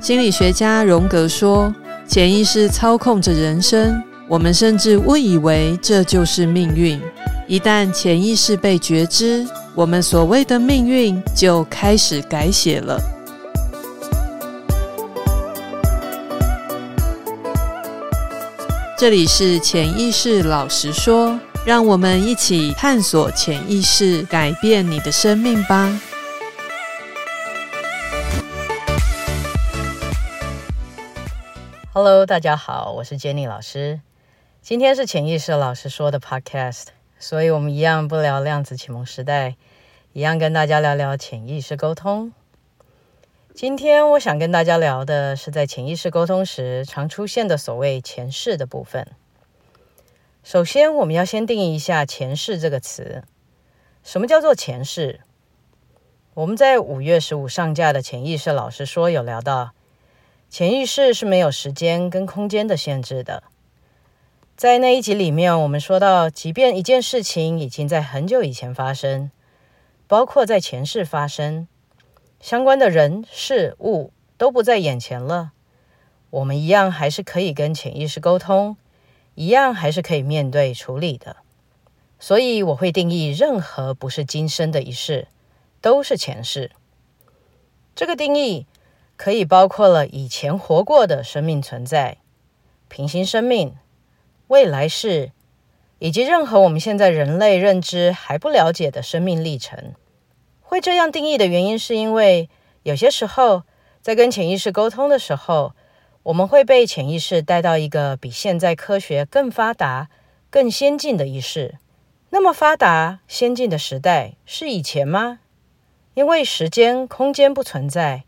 心理学家荣格说：“潜意识操控着人生，我们甚至误以为这就是命运。一旦潜意识被觉知，我们所谓的命运就开始改写了。”这里是潜意识老实说，让我们一起探索潜意识，改变你的生命吧。Hello，大家好，我是 Jenny 老师。今天是潜意识老师说的 Podcast，所以我们一样不聊量子启蒙时代，一样跟大家聊聊潜意识沟通。今天我想跟大家聊的是在潜意识沟通时常出现的所谓前世的部分。首先，我们要先定义一下前世这个词。什么叫做前世？我们在五月十五上架的潜意识老师说有聊到。潜意识是没有时间跟空间的限制的。在那一集里面，我们说到，即便一件事情已经在很久以前发生，包括在前世发生，相关的人事物都不在眼前了，我们一样还是可以跟潜意识沟通，一样还是可以面对处理的。所以我会定义，任何不是今生的一世，都是前世。这个定义。可以包括了以前活过的生命存在、平行生命、未来世，以及任何我们现在人类认知还不了解的生命历程。会这样定义的原因，是因为有些时候在跟潜意识沟通的时候，我们会被潜意识带到一个比现在科学更发达、更先进的意识。那么发达、先进的时代是以前吗？因为时间、空间不存在。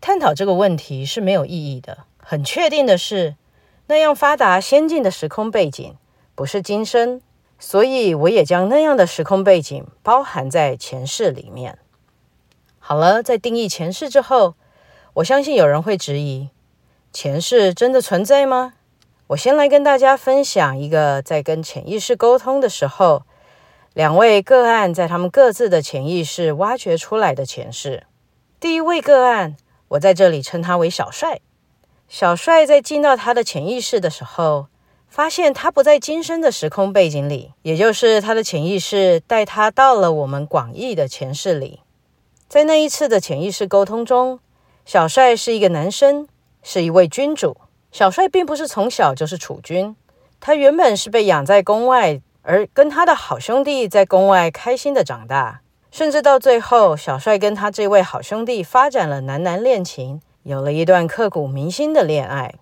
探讨这个问题是没有意义的。很确定的是，那样发达先进的时空背景不是今生，所以我也将那样的时空背景包含在前世里面。好了，在定义前世之后，我相信有人会质疑：前世真的存在吗？我先来跟大家分享一个在跟潜意识沟通的时候，两位个案在他们各自的潜意识挖掘出来的前世。第一位个案。我在这里称他为小帅。小帅在进到他的潜意识的时候，发现他不在今生的时空背景里，也就是他的潜意识带他到了我们广义的前世里。在那一次的潜意识沟通中，小帅是一个男生，是一位君主。小帅并不是从小就是储君，他原本是被养在宫外，而跟他的好兄弟在宫外开心的长大。甚至到最后，小帅跟他这位好兄弟发展了男男恋情，有了一段刻骨铭心的恋爱。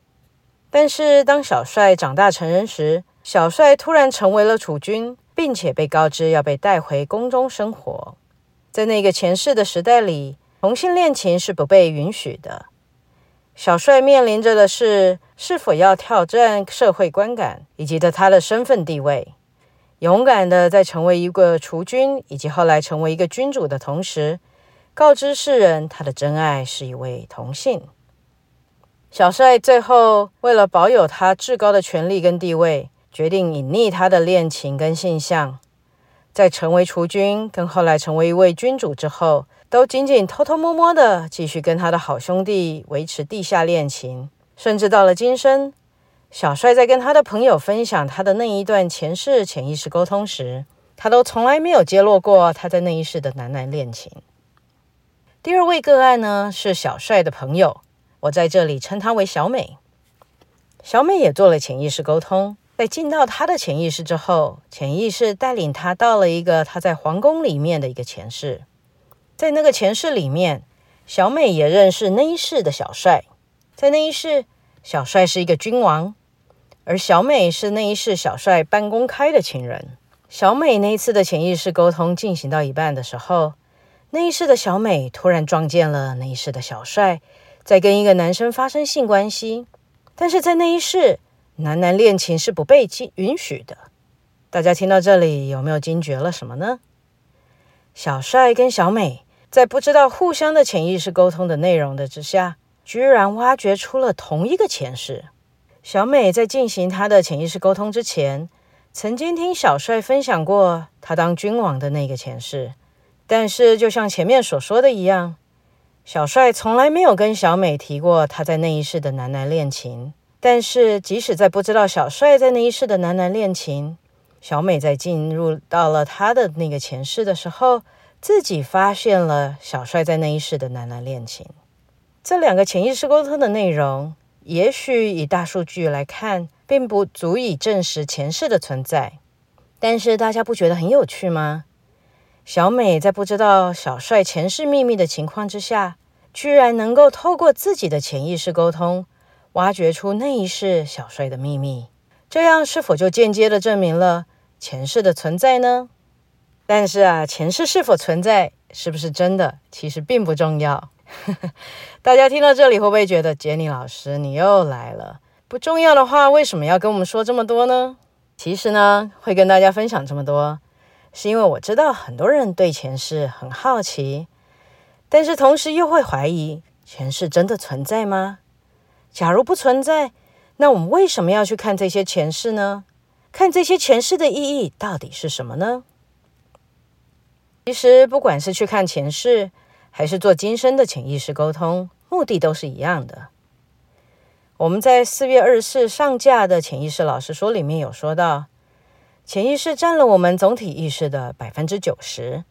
但是，当小帅长大成人时，小帅突然成为了储君，并且被告知要被带回宫中生活。在那个前世的时代里，同性恋情是不被允许的。小帅面临着的是是否要挑战社会观感，以及的他的身份地位。勇敢的在成为一个储君，以及后来成为一个君主的同时，告知世人他的真爱是一位同性。小帅最后为了保有他至高的权力跟地位，决定隐匿他的恋情跟性向。在成为储君跟后来成为一位君主之后，都仅仅偷偷摸摸的继续跟他的好兄弟维持地下恋情，甚至到了今生。小帅在跟他的朋友分享他的那一段前世潜意识沟通时，他都从来没有揭露过他在那一世的男男恋情。第二位个案呢，是小帅的朋友，我在这里称他为小美。小美也做了潜意识沟通，在进到他的潜意识之后，潜意识带领他到了一个他在皇宫里面的一个前世，在那个前世里面，小美也认识那一世的小帅，在那一世，小帅是一个君王。而小美是那一世小帅半公开的情人。小美那一次的潜意识沟通进行到一半的时候，那一世的小美突然撞见了那一世的小帅在跟一个男生发生性关系。但是在那一世，男男恋情是不被允许的。大家听到这里有没有惊觉了什么呢？小帅跟小美在不知道互相的潜意识沟通的内容的之下，居然挖掘出了同一个前世。小美在进行她的潜意识沟通之前，曾经听小帅分享过他当君王的那个前世，但是就像前面所说的一样，小帅从来没有跟小美提过他在那一世的男男恋情。但是即使在不知道小帅在那一世的男男恋情，小美在进入到了他的那个前世的时候，自己发现了小帅在那一世的男男恋情。这两个潜意识沟通的内容，也许以大数据来看，并不足以证实前世的存在。但是大家不觉得很有趣吗？小美在不知道小帅前世秘密的情况之下，居然能够透过自己的潜意识沟通，挖掘出那一世小帅的秘密。这样是否就间接的证明了前世的存在呢？但是啊，前世是否存在，是不是真的，其实并不重要。大家听到这里会不会觉得杰尼老师你又来了？不重要的话，为什么要跟我们说这么多呢？其实呢，会跟大家分享这么多，是因为我知道很多人对前世很好奇，但是同时又会怀疑前世真的存在吗？假如不存在，那我们为什么要去看这些前世呢？看这些前世的意义到底是什么呢？其实，不管是去看前世，还是做今生的潜意识沟通，目的都是一样的。我们在四月二十四上架的潜意识老师说里面有说到，潜意识占了我们总体意识的百分之九十，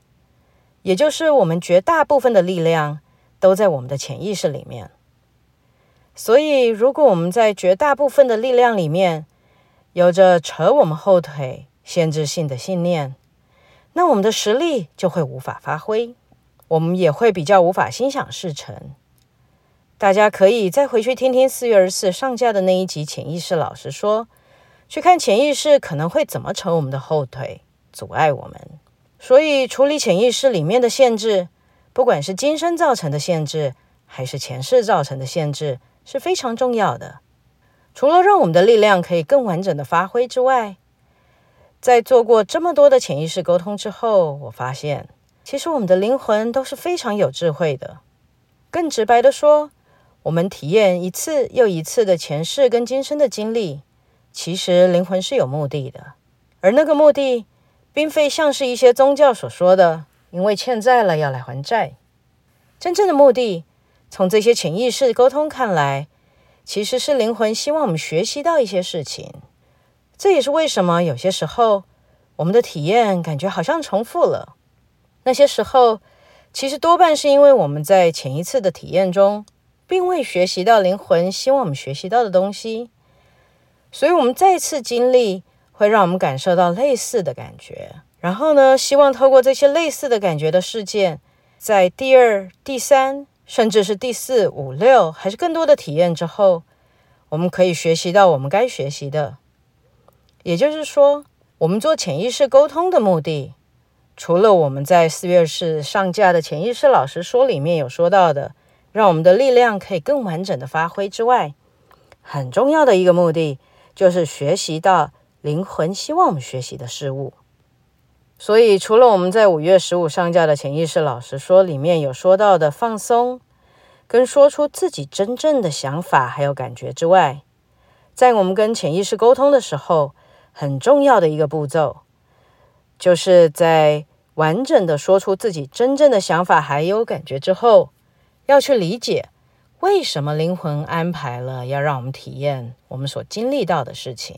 也就是我们绝大部分的力量都在我们的潜意识里面。所以，如果我们在绝大部分的力量里面有着扯我们后腿、限制性的信念，那我们的实力就会无法发挥。我们也会比较无法心想事成。大家可以再回去听听四月二十四上架的那一集《潜意识老实说》，去看潜意识可能会怎么扯我们的后腿，阻碍我们。所以，处理潜意识里面的限制，不管是今生造成的限制，还是前世造成的限制，是非常重要的。除了让我们的力量可以更完整的发挥之外，在做过这么多的潜意识沟通之后，我发现。其实我们的灵魂都是非常有智慧的。更直白的说，我们体验一次又一次的前世跟今生的经历，其实灵魂是有目的的。而那个目的，并非像是一些宗教所说的，因为欠债了要来还债。真正的目的，从这些潜意识沟通看来，其实是灵魂希望我们学习到一些事情。这也是为什么有些时候我们的体验感觉好像重复了。那些时候，其实多半是因为我们在前一次的体验中，并未学习到灵魂希望我们学习到的东西，所以我们再次经历，会让我们感受到类似的感觉。然后呢，希望透过这些类似的感觉的事件，在第二、第三，甚至是第四、五、六，还是更多的体验之后，我们可以学习到我们该学习的。也就是说，我们做潜意识沟通的目的。除了我们在四月四上架的潜意识老实说里面有说到的，让我们的力量可以更完整的发挥之外，很重要的一个目的就是学习到灵魂希望我们学习的事物。所以，除了我们在五月十五上架的潜意识老实说里面有说到的放松，跟说出自己真正的想法还有感觉之外，在我们跟潜意识沟通的时候，很重要的一个步骤，就是在完整的说出自己真正的想法还有感觉之后，要去理解为什么灵魂安排了要让我们体验我们所经历到的事情。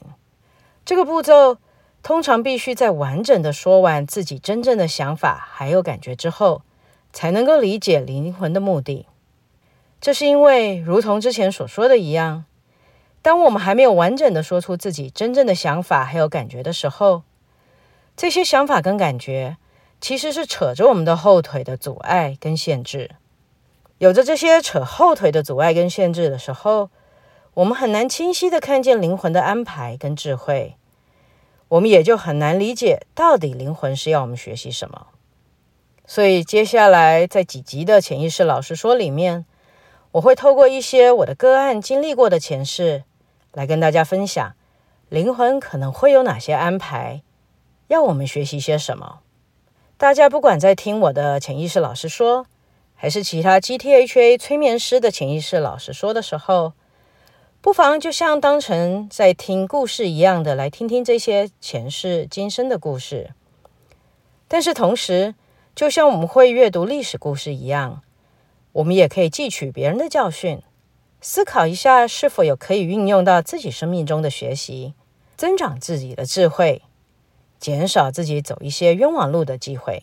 这个步骤通常必须在完整的说完自己真正的想法还有感觉之后，才能够理解灵魂的目的。这是因为，如同之前所说的一样，当我们还没有完整的说出自己真正的想法还有感觉的时候，这些想法跟感觉。其实是扯着我们的后腿的阻碍跟限制，有着这些扯后腿的阻碍跟限制的时候，我们很难清晰的看见灵魂的安排跟智慧，我们也就很难理解到底灵魂是要我们学习什么。所以接下来在几集的潜意识老实说里面，我会透过一些我的个案经历过的前世，来跟大家分享灵魂可能会有哪些安排，要我们学习些什么。大家不管在听我的潜意识老师说，还是其他 GTHA 催眠师的潜意识老师说的时候，不妨就像当成在听故事一样的来听听这些前世今生的故事。但是同时，就像我们会阅读历史故事一样，我们也可以汲取别人的教训，思考一下是否有可以运用到自己生命中的学习，增长自己的智慧，减少自己走一些冤枉路的机会。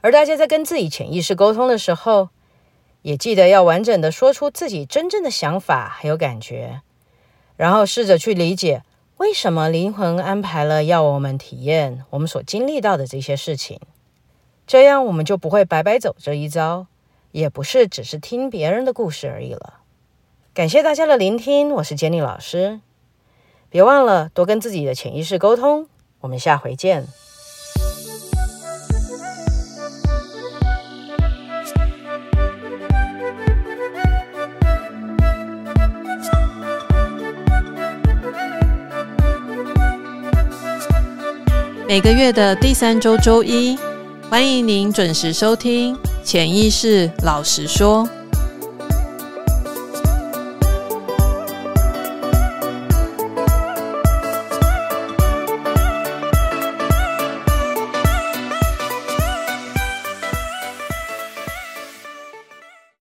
而大家在跟自己潜意识沟通的时候，也记得要完整的说出自己真正的想法还有感觉，然后试着去理解。为什么灵魂安排了要我们体验我们所经历到的这些事情？这样我们就不会白白走这一遭，也不是只是听别人的故事而已了。感谢大家的聆听，我是 Jenny 老师。别忘了多跟自己的潜意识沟通，我们下回见。每个月的第三周周一，欢迎您准时收听《潜意识老实说》。